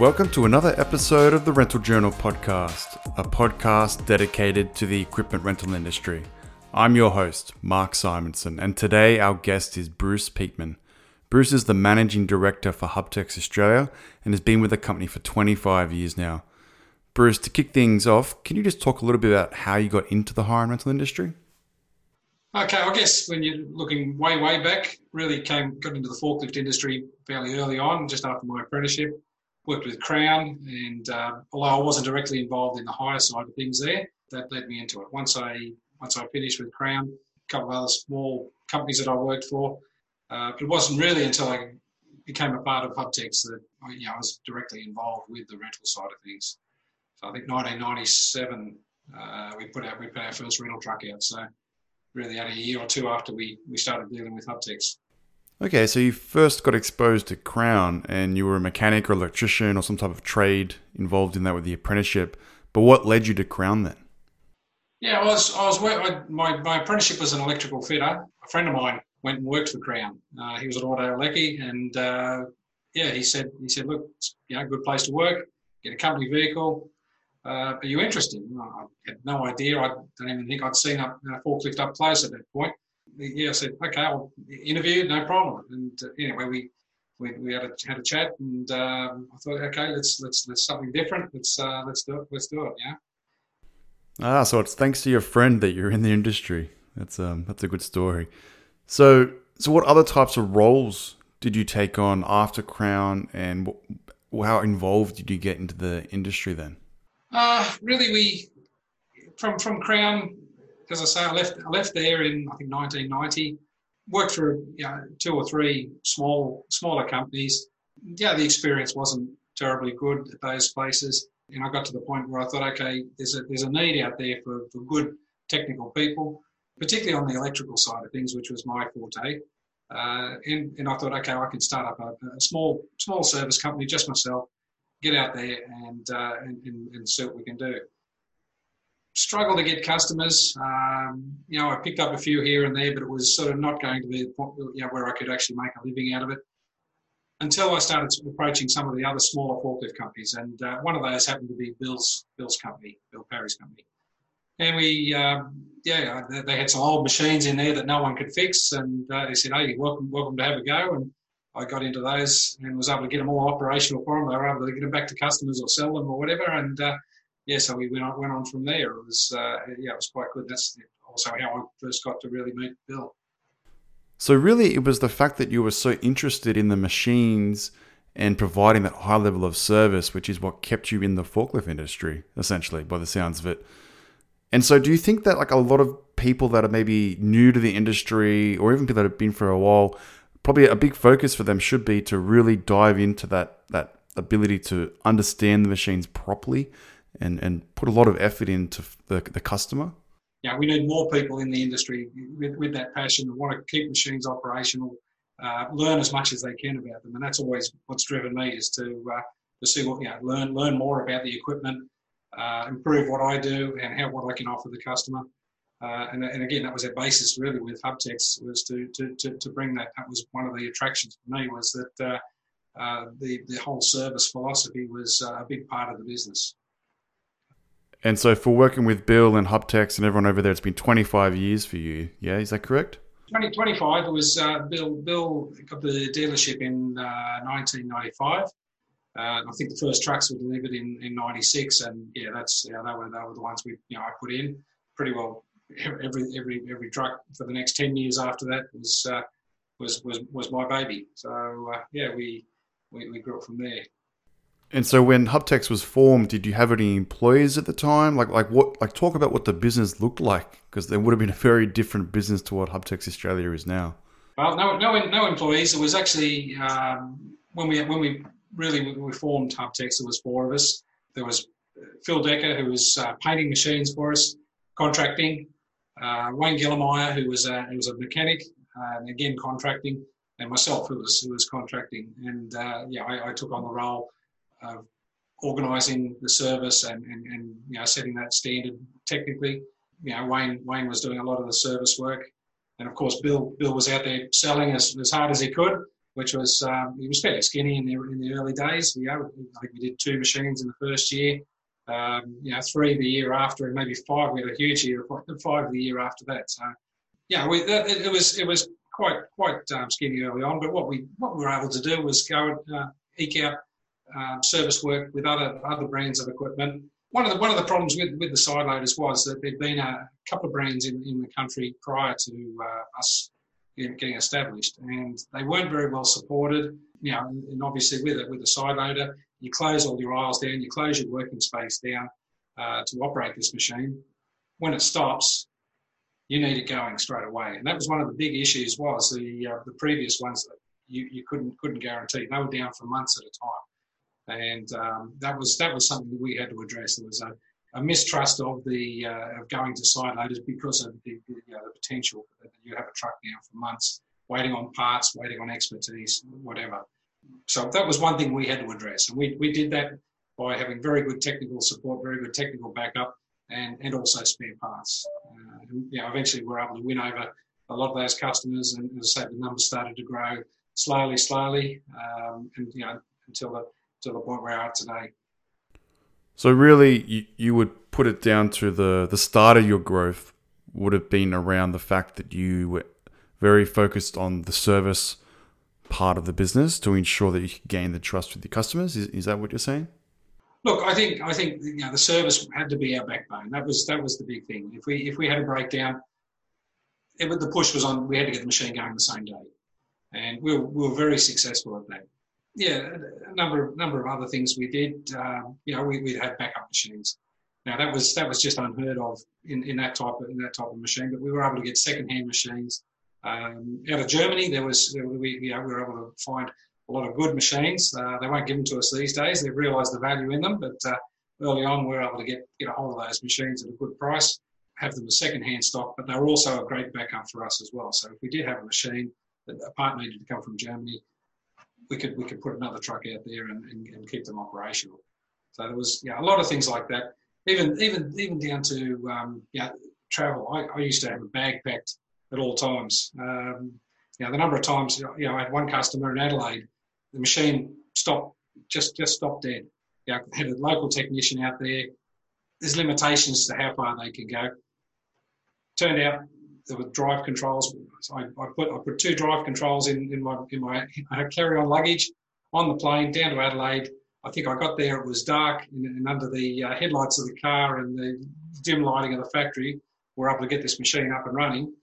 Welcome to another episode of the Rental Journal podcast, a podcast dedicated to the equipment rental industry. I'm your host, Mark Simonson, and today our guest is Bruce Peatman. Bruce is the managing director for Hubtex Australia and has been with the company for 25 years now. Bruce, to kick things off, can you just talk a little bit about how you got into the hire and rental industry? Okay, I guess when you're looking way, way back, really came got into the forklift industry fairly early on, just after my apprenticeship worked with Crown, and uh, although I wasn't directly involved in the hire side of things there, that led me into it. Once I once I finished with Crown, a couple of other small companies that I worked for, uh, it wasn't really until I became a part of Hubtex that you know, I was directly involved with the rental side of things. So I think 1997 uh, we put out we put our first rental truck out. So really only a year or two after we we started dealing with Hubtex. Okay, so you first got exposed to Crown and you were a mechanic or electrician or some type of trade involved in that with the apprenticeship. But what led you to Crown then? Yeah, I was, I was, I, my, my apprenticeship was an electrical fitter. A friend of mine went and worked for Crown. Uh, he was at Auto Lecky and, uh, yeah, he said, he said, look, it's, you know, good place to work, get a company vehicle. Uh, are you interested? I had no idea. I don't even think I'd seen a, a forklift up close at that point yeah, I said, okay, I'll interview, no problem. And uh, anyway, we, we, we had a, had a chat and um, I thought, okay, let's, let's, let's something different. Let's, uh, let's do it. Let's do it. Yeah. Ah, so it's thanks to your friend that you're in the industry. That's, um, that's a good story. So, so what other types of roles did you take on after Crown and how involved did you get into the industry then? Uh, really, we, from, from Crown, as I say, I left I left there in I think 1990. Worked for you know, two or three small smaller companies. Yeah, the experience wasn't terribly good at those places, and I got to the point where I thought, okay, there's a there's a need out there for, for good technical people, particularly on the electrical side of things, which was my forte. Uh, and, and I thought, okay, I can start up a, a, small small service company, just myself, get out there and, uh, and, and, and see what we can do struggle to get customers. Um, you know, I picked up a few here and there, but it was sort of not going to be the point you know, where I could actually make a living out of it until I started approaching some of the other smaller forklift companies. And uh, one of those happened to be Bill's Bill's company, Bill Parry's company. And we, um, yeah, they had some old machines in there that no one could fix, and uh, they said, "Hey, welcome, welcome to have a go." And I got into those and was able to get them all operational for them. They were able to get them back to customers or sell them or whatever. And uh, yeah, so we went on, went on from there. It was uh, yeah, it was quite good. That's also how I first got to really meet Bill. So really, it was the fact that you were so interested in the machines and providing that high level of service, which is what kept you in the forklift industry, essentially, by the sounds of it. And so, do you think that like a lot of people that are maybe new to the industry, or even people that have been for a while, probably a big focus for them should be to really dive into that that ability to understand the machines properly and, and put a lot of effort into the, the customer? Yeah, we need more people in the industry with, with that passion and want to keep machines operational, uh, learn as much as they can about them, and that's always what's driven me is to uh, to see what you know, learn learn more about the equipment, uh, improve what I do, and how what I can offer the customer. Uh, and, and again, that was our basis really with Hubtex was to, to, to, to, bring that. That was one of the attractions for me was that uh, uh, the the whole service philosophy was a big part of the business. And so for working with Bill and Hubtex and everyone over there, it's been 25 years for you. Yeah, is that correct? 2025 was uh, Bill. Bill got the dealership in uh, 1995. Uh, I think the first trucks were delivered in, in '96, and yeah, that's yeah, they were they were the ones we you know I put in pretty well. Every every every truck for the next 10 years after that was uh, was was was my baby. So uh, yeah, we, we we grew up from there. And so when Hubtex was formed, did you have any employees at the time? Like like what like talk about what the business looked like because there would have been a very different business to what Hubtex Australia is now. Well, no no no employees. It was actually um, when we when we really we formed Hubtex, there was four of us. There was Phil Decker who was uh, painting machines for us, contracting. Uh, Wayne Gillermeyer who was a, who was a mechanic uh, and again contracting, and myself who was who was contracting. And uh, yeah, I, I took on the role of organising the service and, and, and you know setting that standard technically. You know, Wayne Wayne was doing a lot of the service work, and of course Bill Bill was out there selling as, as hard as he could. which was um, he was fairly skinny in the in the early days. We I think we did two machines in the first year, um, you know, three the year after, and maybe five. We had a huge year, five the year after that. So yeah, we, it, it was it was quite quite um, skinny early on. But what we what we were able to do was go and uh, eke out um, service work with other other brands of equipment. One of the one of the problems with, with the side loaders was that there'd been a couple of brands in, in the country prior to uh, us getting established, and they weren't very well supported. You know, and obviously with it with a side loader, you close all your aisles down, you close your working space down uh, to operate this machine. When it stops, you need it going straight away, and that was one of the big issues. Was the uh, the previous ones that you, you couldn't couldn't guarantee. They were down for months at a time, and um, that was that was something that we had to address. There was a, a mistrust of the uh, of going to side loaders because of the, you know, the potential that you have a truck down for months, waiting on parts, waiting on expertise, whatever. So that was one thing we had to address, and we we did that by having very good technical support, very good technical backup, and and also spare parts. Uh, and, you know, eventually we're able to win over a lot of those customers, and as I say, the numbers started to grow slowly, slowly, um, and you know until the until the point where we are today. So really, you, you would put it down to the the start of your growth would have been around the fact that you were very focused on the service part of the business to ensure that you could gain the trust with your customers. Is, is that what you're saying? Look, I think I think you know the service had to be our backbone. That was that was the big thing. If we if we had a breakdown, it, the push was on. We had to get the machine going the same day, and we were, we were very successful at that yeah, a number of number of other things we did. Um, you know, we, we had backup machines. Now that was that was just unheard of in, in that type of in that type of machine. But we were able to get second-hand machines um, out of Germany. There was we you know, we were able to find a lot of good machines. Uh, they won't give them to us these days. They've realised the value in them, but uh, early on we were able to get get a hold of those machines at a good price, have them as second-hand stock. But they were also a great backup for us as well. So if we did have a machine that a part needed to come from Germany, we could we could put another truck out there and, and, and keep them operational. So there was yeah a lot of things like that. Even even even down to um, yeah travel. I, I used to have a bag packed at all times. Um, the number of times you know I had one customer in Adelaide, the machine stopped just just stopped dead. Know, had a local technician out there. There's limitations to how far they can go. Turned out there were drive controls. I, I, put I put two drive controls in, in my in my carry-on luggage on the plane down to Adelaide. I think I got there. It was dark, and, and under the uh, headlights of the car and the dim lighting of the factory, we are able to get this machine up and running.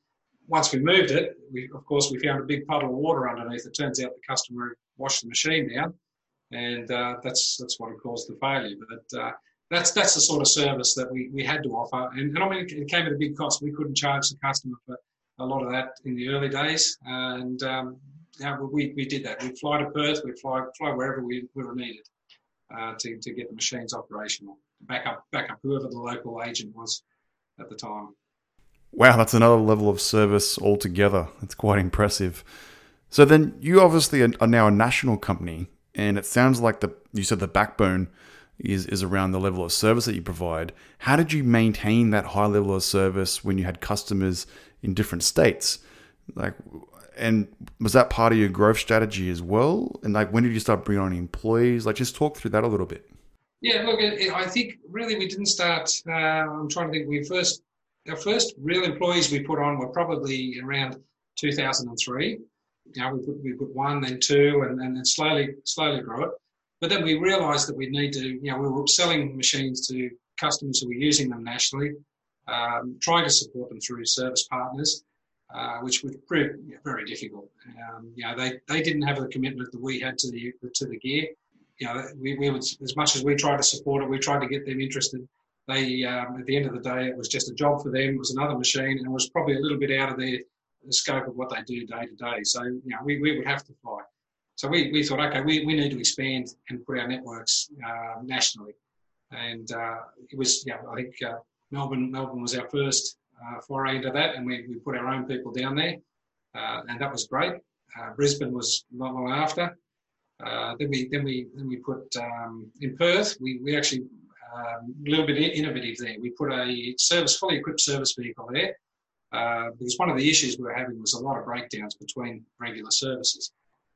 Once we moved it, we, of course, we found a big puddle of water underneath. It turns out the customer washed the machine down, and uh, that's that's what caused the failure. But uh, that's that's the sort of service that we, we had to offer. And, and I mean, it came at a big cost. We couldn't charge the customer for a lot of that in the early days. And um, yeah, we, we did that. We'd fly to Perth, we'd fly, fly wherever we, we were needed uh, to, to get the machines operational, back up, back up whoever the local agent was at the time. Wow, that's another level of service altogether. That's quite impressive. So then you obviously are now a national company, and it sounds like the you said the backbone is, is around the level of service that you provide. How did you maintain that high level of service when you had customers in different states? Like, and was that part of your growth strategy as well? And like, when did you start bringing on employees? Like, just talk through that a little bit. Yeah, look, I think really we didn't start. Uh, I'm trying to think. We first, our first real employees we put on were probably around 2003. You know, we put we put one, then two, and, and then slowly slowly grew it. But then we realised that we need to, you know, we were selling machines to customers who were using them nationally, um, trying to support them through service partners, uh, which would prove very difficult. Um, you know, they, they didn't have the commitment that we had to the to the gear. You know, we, we would, as much as we tried to support it, we tried to get them interested. They, um, at the end of the day, it was just a job for them. It was another machine, and it was probably a little bit out of their the scope of what they do day to day. So, you know, we, we would have to fly. So we, we thought, okay, we, we need to expand and put our networks uh, nationally. And uh, it was, yeah, I think uh, Melbourne Melbourne was our first uh, foray into that, and we, we put our own people down there, uh, and that was great. Uh, Brisbane was not long after. then we then we then we put um, in Perth. We we actually um, a little bit innovative there. We put a service fully equipped service vehicle there because one of the issues we were having was a lot of breakdowns between regular services.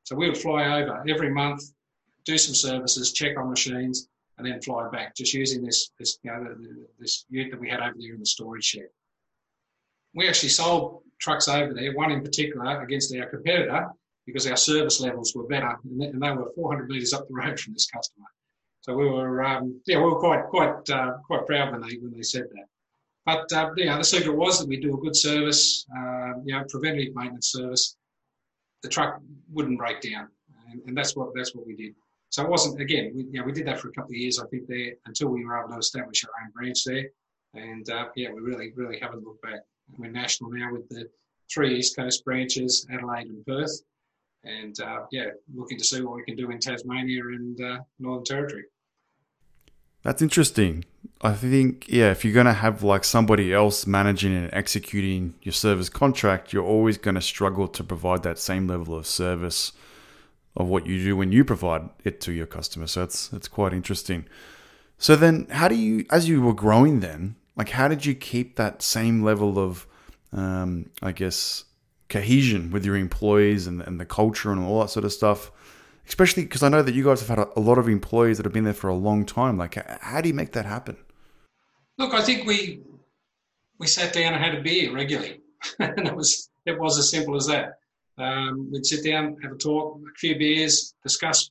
So we would fly over every month, do some services, check on machines, and then fly back, just using this this you know this ute that we had over there in the storage shed. We actually sold trucks over there, one in particular against our competitor, because our service levels were better, and they were 400 metres up the road from this customer. So we were, um, yeah, we were quite quite uh, quite proud when they when they said that. But uh, yeah, the secret was that we do a good service, uh, you know, preventative maintenance service. The truck wouldn't break down, and, and, that's what that's what we did. So it wasn't again, we, you know, we did that for a couple of years, I think, there until we were able to establish our own branch there, and uh, yeah, we really really haven't looked back. We're national now with the three East Coast branches, Adelaide and Perth, and uh, yeah, looking to see what we can do in Tasmania and uh, Northern Territory. That's interesting. I think, yeah, if you're going to have like somebody else managing and executing your service contract, you're always going to struggle to provide that same level of service of what you do when you provide it to your customer. So it's it's quite interesting. So then, how do you, as you were growing, then, like, how did you keep that same level of, um, I guess, cohesion with your employees and, and the culture and all that sort of stuff? Especially because I know that you guys have had a, a, lot of employees that have been there for a long time. Like, how do you make that happen? Look, I think we we sat down and had a beer regularly, and it was it was as simple as that. Um, we'd sit down, have a talk, a few beers, discuss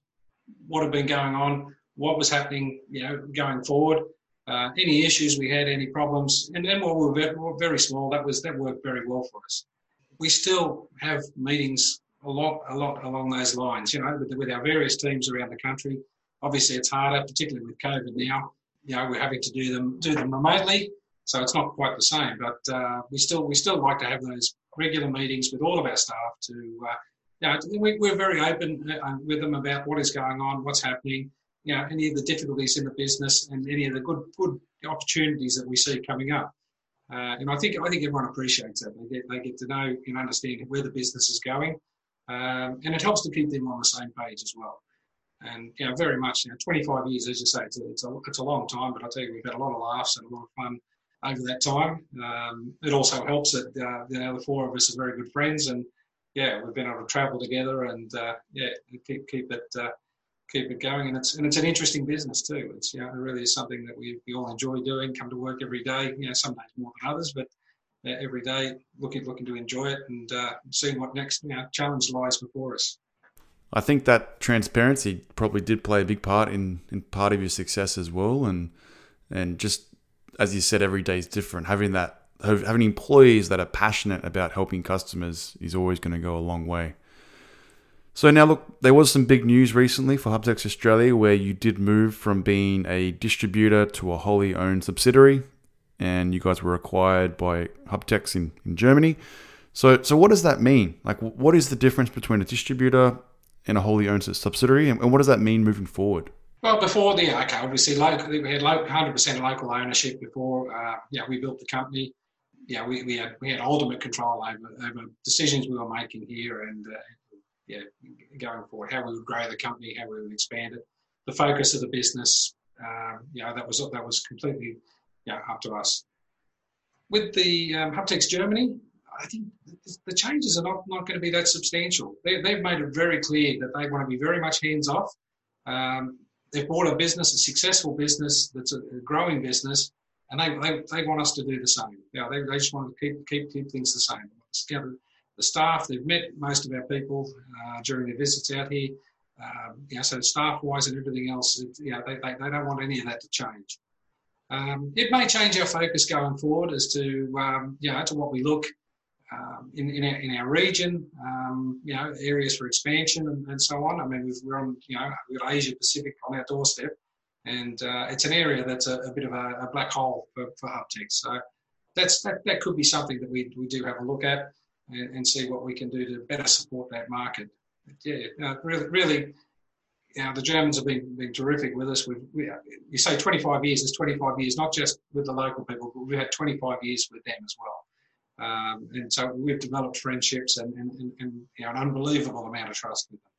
what had been going on, what was happening, you know, going forward, uh, any issues we had, any problems, and then while we were very, very small, that was that worked very well for us. We still have meetings a lot, a lot along those lines. You know, with, with our various teams around the country. Obviously, it's harder, particularly with COVID now. You know, we're having to do them do them remotely, so it's not quite the same. But uh, we still we still like to have those regular meetings with all of our staff. To uh, you know, we, we're very open uh, with them about what is going on, what's happening. You know, any of the difficulties in the business and any of the good good opportunities that we see coming up. Uh, and I think I think everyone appreciates that. They get they get to know and understand where the business is going, um, and it helps to keep them on the same page as well. And you know, very much, you know, 25 years, as you say, it's a, it's a, it's a long time, but I tell you, we've had a lot of laughs and a lot of fun over that time. Um, it also helps that uh, you know the four of us are very good friends, and yeah, we've been able to travel together and uh, yeah, keep keep it uh, keep it going. And it's and it's an interesting business too. It's you know, it really is something that we, we all enjoy doing. Come to work every day. You know, some days more than others, but every day, looking looking to enjoy it and uh, seeing what next you know, challenge lies before us. I think that transparency probably did play a big part in, in part of your success as well, and and just as you said, every day is different. Having that having employees that are passionate about helping customers is always going to go a long way. So now look, there was some big news recently for Hubtex Australia where you did move from being a distributor to a wholly owned subsidiary and you guys were acquired by Hubtex in, in Germany. So, so what does that mean? Like, what is the difference between a distributor and a wholly owned subsidiary, and, and what does that mean moving forward? Well, before the okay, obviously, local, we had 100% local ownership before. Uh, yeah, we built the company. Yeah, we, we had we had ultimate control over, over decisions we were making here, and uh, yeah, going forward, how we would grow the company, how we would expand it, the focus of the business. Um, you know, that was that was completely yeah, up to us. With the um, Hubtex Germany, I think the changes are not, not going to be that substantial. They, have made it very clear that they want to be very much hands off. Um, they've bought a business, a successful business that's a, growing business, and they, they, they, want us to do the same. Yeah, they, they just want to keep, keep, keep things the same. The staff, they've met most of our people uh, during their visits out here. Um, yeah, so staff wise and everything else, it, yeah, they, they, they don't want any of that to change. Um, it may change our focus going forward as to um, you know to what we look um, in in our, in our region, um, you know areas for expansion and, and so on. I mean we are on you know we've got Asia Pacific on our doorstep, and uh, it's an area that's a, a bit of a, a, black hole for, for Hubtex. So that's that, that could be something that we, we do have a look at and, and see what we can do to better support that market. But yeah, uh, really really you know, the Germans have been, been terrific with us. We've, we, you say 25 years, is 25 years, not just with the local people, but we've had 25 years with them as well. Um, and so we've developed friendships and, and, and, and you know, an unbelievable amount of trust with them.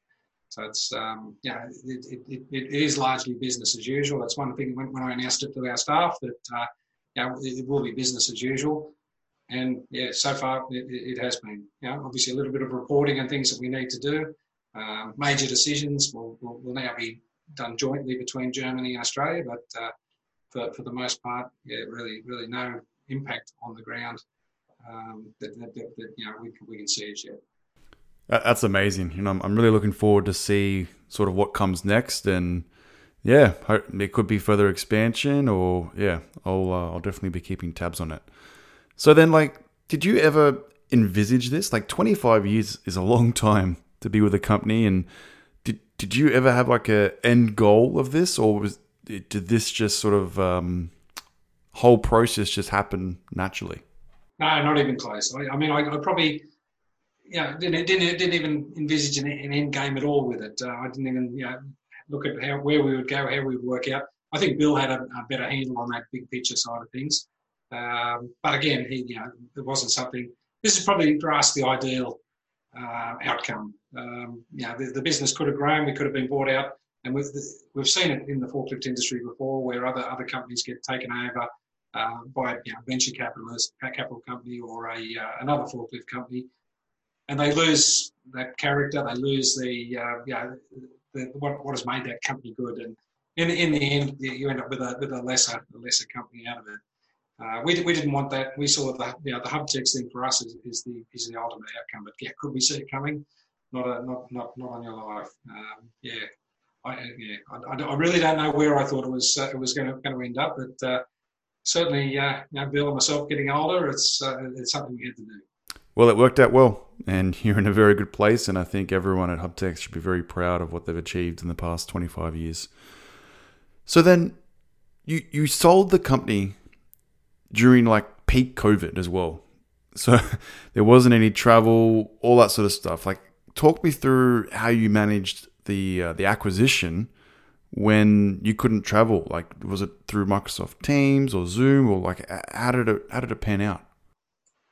So it's, um, it, it, it, it is largely business as usual. That's one thing when, when I announced it to our staff that, uh, you know, it, will be business as usual. And yeah, so far it, it has been, you know, obviously a little bit of reporting and things that we need to do. Um, major decisions will, will, will, now be done jointly between Germany and Australia, but uh, for, for the most part, yeah, really, really no impact on the ground um, that, that, that, that, you know we, we can see as yet. That's amazing. You know, I'm, really looking forward to see sort of what comes next, and yeah, it could be further expansion, or yeah, I'll uh, I'll definitely be keeping tabs on it. So then, like, did you ever envisage this? Like, 25 years is a long time to be with a company, and did did you ever have like a end goal of this, or was did this just sort of um, whole process just happen naturally? No, not even close. I, I mean, I, I, probably, yeah, didn't, didn't didn't even envisage an, an end game at all with it. Uh, I didn't even, you know, look at how where we would go, how we would work out. I think Bill had a, a better handle on that big picture side of things. Um, but again, he, you know, it wasn't something. This is probably for us the ideal uh, outcome. Um, you know, the, the, business could have grown, we could have been bought out, and we've we've seen it in the forklift industry before, where other other companies get taken over uh, by you know, venture capitalist, capital company or a uh, another forklift company, and they lose that character. They lose the uh, you know, the, what what has made that company good, and in in the end, you end up with a with a lesser a lesser company out of it. Uh, we, we didn't want that. We saw the you know, the Hubtex thing for us is, is the is the ultimate outcome. But yeah, could we see it coming? Not a, not not not on your life. Um, yeah, I yeah I, I, really don't know where I thought it was uh, it was going to going to end up, but uh, certainly, uh, you know, Bill and myself getting older, it's uh, it's something we had to do. Well, it worked out well, and you're in a very good place. And I think everyone at Hubtex should be very proud of what they've achieved in the past 25 years. So then, you you sold the company during like peak COVID as well. So there wasn't any travel, all that sort of stuff. Like, talk me through how you managed the uh, the acquisition when you couldn't travel? Like, was it through Microsoft Teams or Zoom, or like how did it how did it pan out?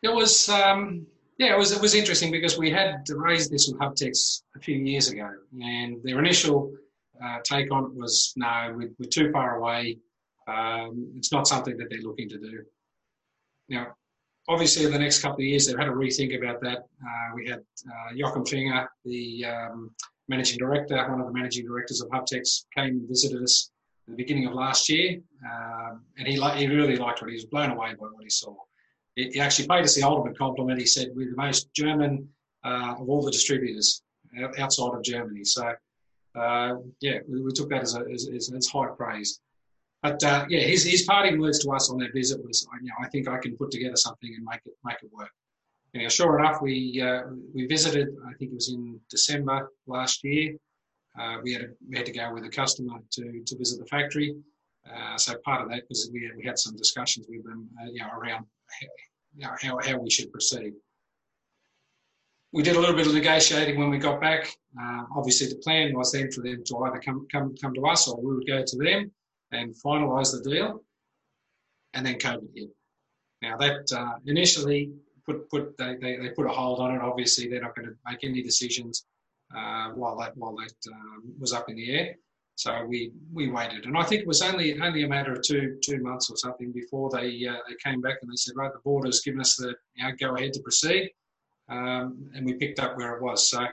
It was um, yeah, it was it was interesting because we had raised this with Hubtex a few years ago, and their initial uh, take on it was no, we're, we're too far away. Um, it's not something that they're looking to do. Now, obviously, in the next couple of years, they've had to rethink about that. Uh, we had uh, Joachim Finger, the um, managing director, one of the managing directors of Hubtex, came and visited us at the beginning of last year, um, and he li- he really liked what he was blown away by what he saw. He, he actually paid us the ultimate compliment. He said we're the most German uh, of all the distributors outside of Germany. So uh, yeah, we, we, took that as, a, as, as, as high praise. But uh, yeah, his, his parting words to us on that visit was, you know, I think I can put together something and make it make it work. Now, sure enough, we uh, we visited. I think it was in December last year. Uh, we had a, we had to go with a customer to to visit the factory. Uh, so part of that was we had, we had some discussions with them, uh, you know, around how, you know, how how we should proceed. We did a little bit of negotiating when we got back. Uh, obviously, the plan was then for them to either come come come to us or we would go to them and finalise the deal. And then COVID hit. Now that uh, initially put put they, they, they put a hold on it. Obviously, they're not going to make any decisions uh, while that while that um, was up in the air. So we we waited, and I think it was only only a matter of two two months or something before they uh, they came back and they said, right, the board has given us the you know, go ahead to proceed, um, and we picked up where it was. So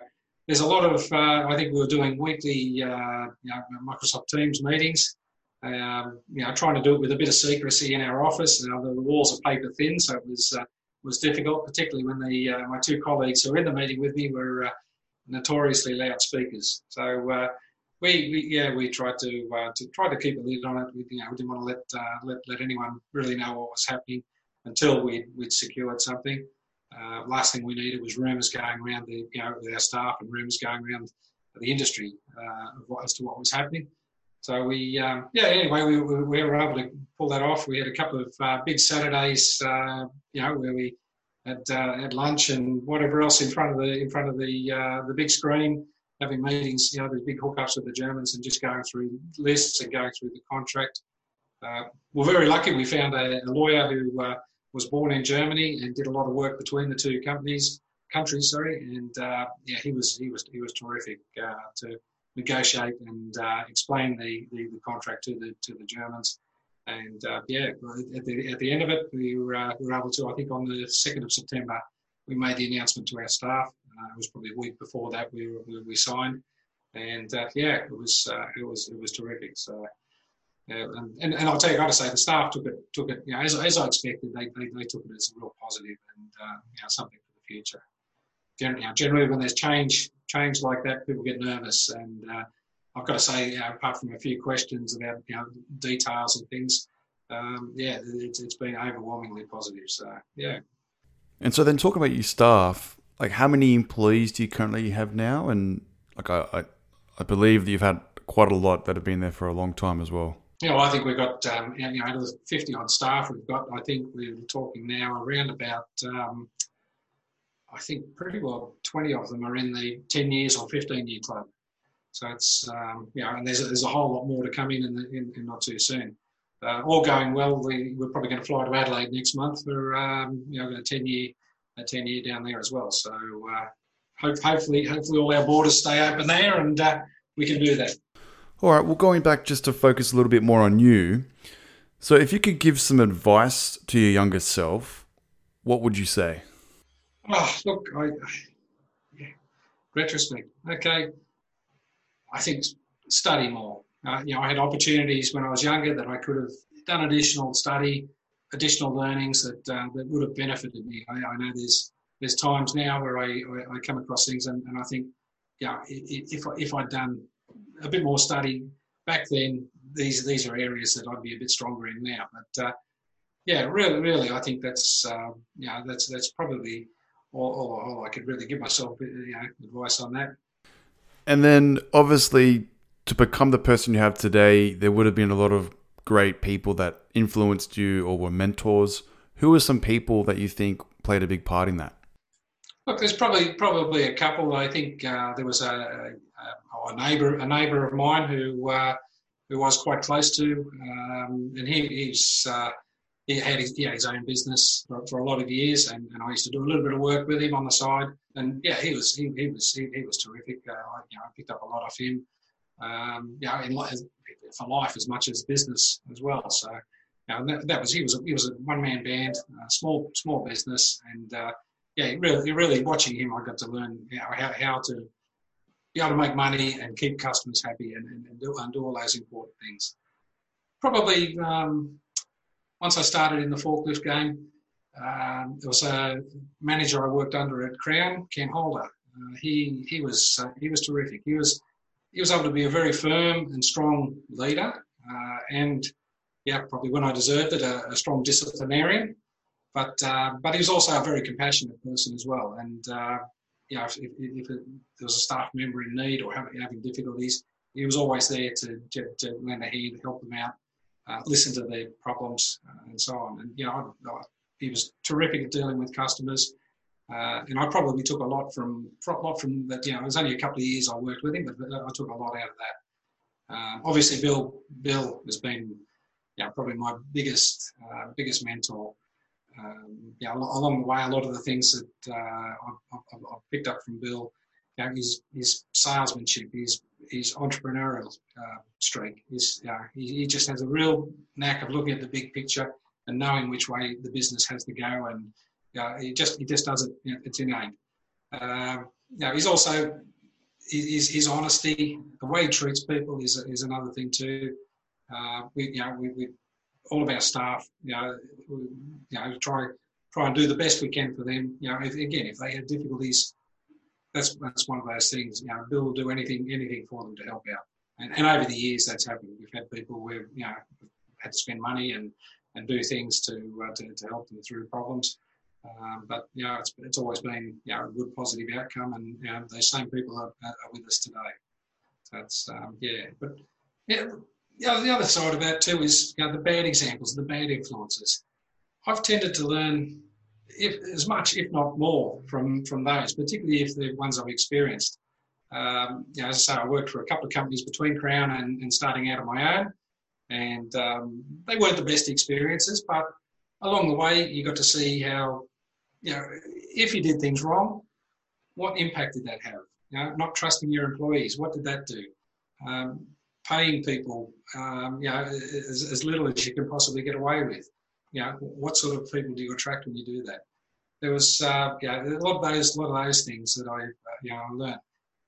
there's a lot of uh, I think we were doing weekly uh, you know, Microsoft Teams meetings. Um, you know, trying to do it with a bit of secrecy in our office. You know, the walls are paper thin, so it was uh, was difficult, particularly when the uh, my two colleagues who were in the meeting with me were uh, notoriously loud speakers. So uh, we, we, yeah we tried to uh, to try to keep a lid on it. We, you know, we didn't want to let uh, let let anyone really know what was happening until we we'd secured something. Last thing we needed was rumours going around the you know with our staff and rumours going around the industry as to what was happening. So we, um, yeah, anyway, we, we, were able to pull that off. We had a couple of uh, big Saturdays, uh, you know, where we had, uh, had lunch and whatever else in front of the in front of the uh, the big screen, having meetings, you know, these big hookups with the Germans and just going through lists and going through the contract. Uh, we're very lucky. We found a, a lawyer who uh, was born in Germany and did a lot of work between the two companies, countries, sorry, and yeah, he was he was he was terrific to negotiate and uh, explain the, the, the, contract to the to the Germans. And uh, yeah, at the, at the end of it, we were, uh, we were able to, I think on the 2nd of September, we made the announcement to our staff. Uh, it was probably a week before that we we, signed, and uh, yeah, it was uh, it was it was terrific. So. and, and, and I'll tell you, I got to say, the staff took it, took it, you know, as, as I expected, they, they, they took it as a real positive and, you know, something for the future. Generally, you know, generally when there's change, change like that, people get nervous. And uh, I've got to say, know, apart from a few questions about you know details and things, um, yeah, it's, it's been overwhelmingly positive. So yeah. And so then, talk about your staff. Like, how many employees do you currently have now? And like, I, I, I believe that you've had quite a lot that have been there for a long time as well. Yeah, well, I think we've got um, you know, out of the 50 odd staff we've got, I think we're talking now around about um, I think pretty well 20 of them are in the 10 years or 15 year club. So it's, um, you know, and there's, there's a whole lot more to come in in, the, in, in not too soon. Uh, all going well, we, we're probably going to fly to Adelaide next month for, um, you know, a 10 year, a 10 year down there as well. So uh, hope, hopefully, hopefully all our borders stay open there and uh, we can do that. All right. Well, going back just to focus a little bit more on you. So if you could give some advice to your younger self, what would you say? Oh, look, I, yeah, retrospect. Okay, I think study more. Uh, you know, I had opportunities when I was younger that I could have done additional study, additional learnings that uh, that would have benefited me. I, I, know there's there's times now where I, I, I come across things and, and I think, yeah, if if I'd done a bit more study back then, these these are areas that I'd be a bit stronger in now. But uh, yeah, really, really, I think that's uh, yeah, that's that's probably all, all, all I could really give myself you know, advice on that. And then obviously to become the person you have today, there would have been a lot of great people that influenced you or were mentors. Who are some people that you think played a big part in that? Look, there's probably probably a couple. I think uh, there was a, a, a, neighbour a neighbour of mine who uh, who was quite close to, um, and he, he's uh, he had his, had his own business for, for, a lot of years, and, and, I used to do a little bit of work with him on the side. And yeah, he was he, he was he, he was terrific. Uh, I, you know, I picked up a lot of him. Um, you know, in, for life as much as business as well. So you know, that, that, was he was a, he was a one man band, small small business, and uh, yeah, really really watching him, I got to learn you know, how how to be able to make money and keep customers happy and, and, and do and do all those important things. Probably. Um, once I started in the forklift game, um, there was a manager I worked under at Crown, Ken Holder. Uh, he he was uh, he was terrific. He was he was able to be a very firm and strong leader, uh, and yeah, probably when I deserved it, a, a strong disciplinarian. But uh, but he was also a very compassionate person as well. And uh, know, if, if, if it, there was a staff member in need or having, having difficulties, he was always there to, to, to lend a hand, help them out uh, listen to their problems uh, and so on. And you know, I, I, he was terrific at dealing with customers. Uh, and I probably took a lot from, a lot from that. You know, it was only a couple of years I worked with him, but I took a lot out of that. Um, obviously, Bill Bill has been, yeah, probably my biggest uh, biggest mentor. Um, yeah, along the way, a lot of the things that uh, I've, I've, picked up from Bill, you know, his his salesmanship, his his entrepreneurial uh, streak. He's, uh, he, he, just has a real knack of looking at the big picture and knowing which way the business has to go, and uh, he just he just does it. You know, it's innate. Um, you know, he's also his, his honesty, the way he treats people is is another thing too. Uh, we you know we, we all of our staff you know we, you know try try and do the best we can for them. You know, if, again, if they have difficulties that's that's one of those things. You know, Bill will do anything anything for them to help out. And, and over the years, that's happened. We've had people where you know had to spend money and and do things to uh, to, to help them through problems. Um, but you know, it's it's always been you know a good positive outcome, and you know those same people are, are with us today. So that's um, yeah, but yeah. Yeah, the other side of that too is you know, the bad examples, the bad influences. I've tended to learn if, as much, if not more, from from those, particularly if the ones I've experienced. Um, you know, as I say, I worked for a couple of companies between Crown and, and starting out on my own, and um, they weren't the best experiences. But along the way, you got to see how, you know, if you did things wrong, what impact did that have? You know, not trusting your employees, what did that do? Um, paying people, um, you know, as, as little as you can possibly get away with you know, what sort of people do you attract when you do that? there was uh, a lot of those a lot of those things that I uh, you know I learned.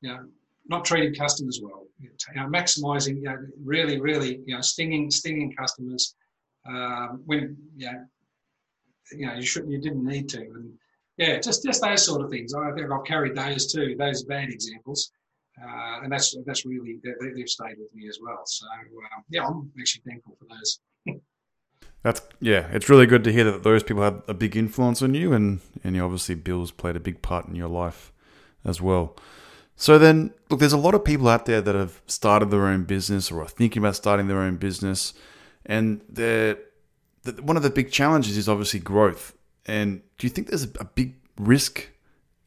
You know, not treating customers well, you know, maximising, you know, really, really, you know, stinging, stinging customers um, when you know, you know, you shouldn't, you didn't need to, and yeah, just just those sort of things. I think I've carried those too, those bad examples, uh, and that's that's really they, have stayed with me as well. So um, yeah, I'm actually thankful for those. That's yeah, it's really good to hear that those people had a big influence on you, and and you obviously Bill's played a big part in your life as well. So then, look, there's a lot of people out there that have started their own business or are thinking about starting their own business, and they're, one of the big challenges is obviously growth. And do you think there's a big risk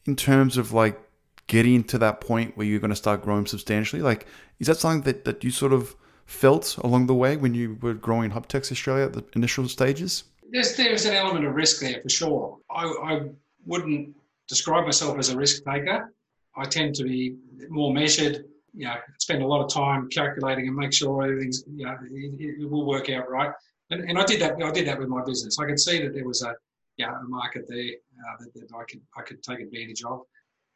in terms of like getting to that point where you're going to start growing substantially? Like, is that something that, that you sort of felt along the way when you were growing Hubtex Australia at the initial stages? There's, there's an element of risk there for sure. I, I wouldn't describe myself as a risk taker. I tend to be more measured. You know, spend a lot of time calculating and make sure everything's you know it, it will work out right. And, and I did that. I did that with my business. I could see that there was a yeah a market there uh, that, that, I could I could take advantage of.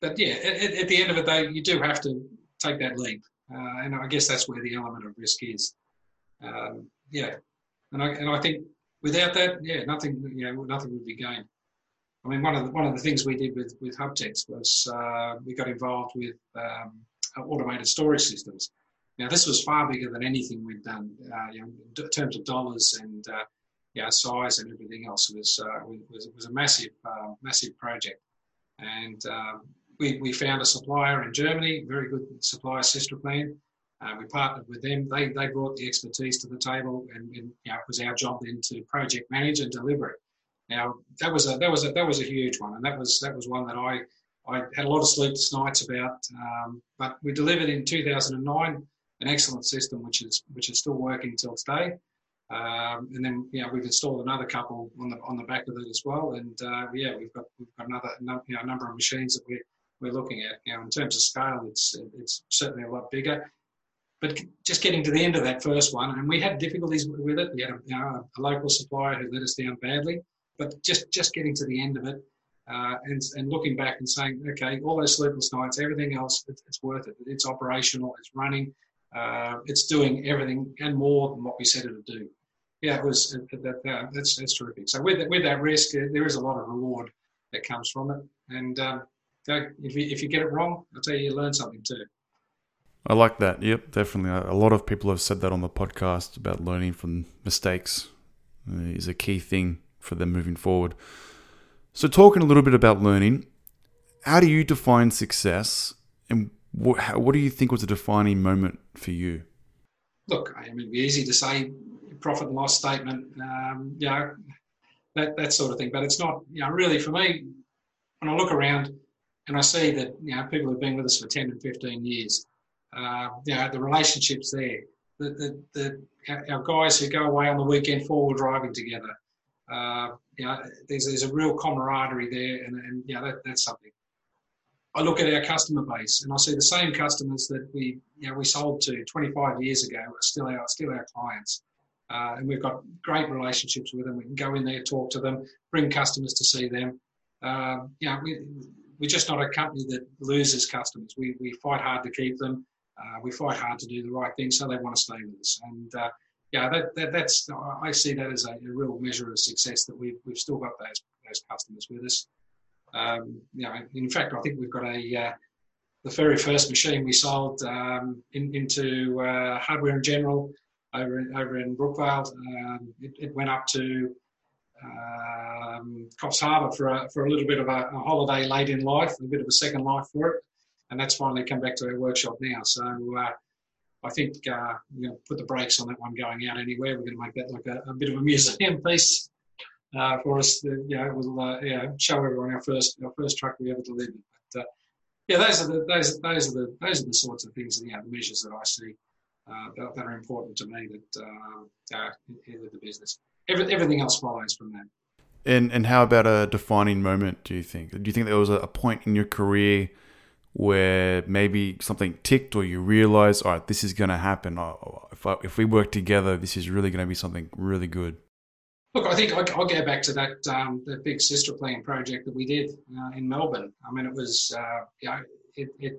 But yeah, at, at, the end of the day, you do have to take that leap, uh, and I guess that's where the element of risk is. Um, yeah, and I and I think without that, yeah, nothing you know nothing would be gained. I mean, one of the, one of the things we did with with Hubtex was uh, we got involved with um, automated storage systems. Now, this was far bigger than anything we'd done uh, you know, in terms of dollars and uh, yeah, size and everything else. It was uh, was was a massive uh, massive project, and um, we we found a supplier in Germany, very good supplier, Systroplan. Uh, we partnered with them. They, they brought the expertise to the table, and, and you know, it was our job then to project manage and deliver it. Now that was a that was a that was a huge one, and that was that was one that I I had a lot of sleepless nights about. Um, but we delivered in 2009 an excellent system, which is which is still working till today. Um, and then yeah, we've installed another couple on the on the back of it as well. And uh, yeah, we've got we've got another you know, number of machines that we're we're looking at. Now in terms of scale, it's it's certainly a lot bigger. But just getting to the end of that first one, and we had difficulties with it. We had a, you know, a local supplier who let us down badly. But just just getting to the end of it uh, and and looking back and saying, okay, all those sleepless nights, everything else, it's, it's worth it. It's operational. It's running. Uh, it's doing everything and more than what we said it would do. Yeah, it was that, that, that's that's terrific. So with with that risk, there is a lot of reward that comes from it. And um, if you if you get it wrong, I'll tell you, you learn something too. I like that. Yep, definitely. A lot of people have said that on the podcast about learning from mistakes is a key thing for them moving forward. So, talking a little bit about learning, how do you define success and what, how, what do you think was a defining moment for you? Look, I mean, it'd be easy to say profit and loss statement, um, you know, that, that sort of thing. But it's not, you know, really for me, when I look around and I see that, you know, people have been with us for 10 and 15 years, uh, you know, the relationships there, the, the, the, our guys who go away on the weekend forward driving together, uh, you know, there's, there's a real camaraderie there, and, and yeah, that, that's something. I look at our customer base, and I see the same customers that we, you know, we sold to 25 years ago are still our still our clients, uh, and we've got great relationships with them. We can go in there, talk to them, bring customers to see them. You know, we, we're just not a company that loses customers. We, we fight hard to keep them. Uh, we fight hard to do the right thing, so they want to stay with us. And uh, yeah, that, that, that's I see that as a, a, real measure of success that we've we've still got those those customers with us. Um, you know, in fact, I think we've got a uh, the very first machine we sold um, in, into uh, hardware in general over in, over in Brookvale. Um, it, it, went up to um, Coffs Harbour for a, for a little bit of a, a, holiday late in life, a bit of a second life for it, and that's finally come back to our workshop now. So. Uh, I think uh, we're going to put the brakes on that one going out anywhere. We're going to make that like a, a bit of a museum piece uh, for us. To, you know, we'll uh, yeah, show everyone our first our first truck we ever delivered. But uh, yeah, those are the those those are the those are the sorts of things, you know, the measures that I see uh, that, that, are important to me that uh, in the business. Every, everything else follows from that. And and how about a defining moment? Do you think? Do you think there was a point in your career? where maybe something ticked or you realized, all right, this is going to happen. If, I, if we work together, this is really going to be something really good. Look, I think I'll, I'll go back to that um, the big Systroplan project that we did uh, in Melbourne. I mean, it was uh, you know, it, it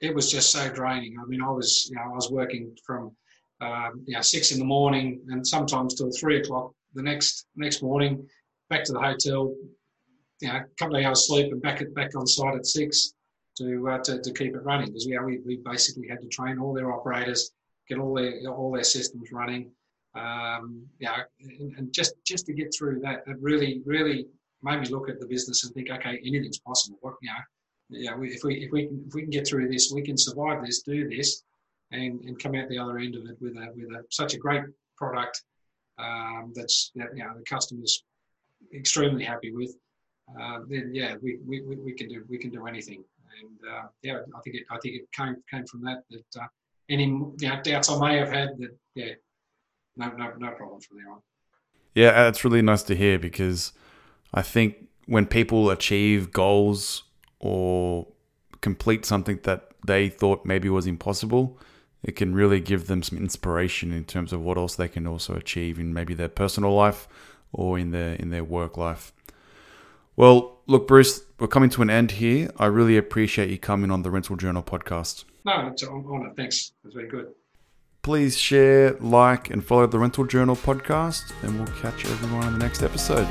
it was just so draining. I mean, I was you know I was working from um, you know six in the morning and sometimes till three o'clock the next next morning, back to the hotel, you know, a couple of hours sleep and back at, back on site at six to uh, to, to keep it running because yeah, we, we basically had to train all their operators, get all their all their systems running um, know, and, and, just just to get through that, it really really made me look at the business and think, okay, anything's possible. What you know, you know, if we if we can if we can get through this, we can survive this, do this, and and come out the other end of it with a with a such a great product um, that's that, you know the customers extremely happy with. Uh, then yeah, we, we, we can do we can do anything, and uh, yeah, I think it I think it came came from that that uh, any you know, doubts I may have had that yeah no, no, no problem from there on. Yeah, it's really nice to hear because I think when people achieve goals or complete something that they thought maybe was impossible, it can really give them some inspiration in terms of what else they can also achieve in maybe their personal life or in their in their work life. Well, look, Bruce, we're coming to an end here. I really appreciate you coming on the Rental Journal podcast. No, it's an honor. Thanks. It's very good. Please share, like, and follow the Rental Journal podcast, and we'll catch everyone in the next episode.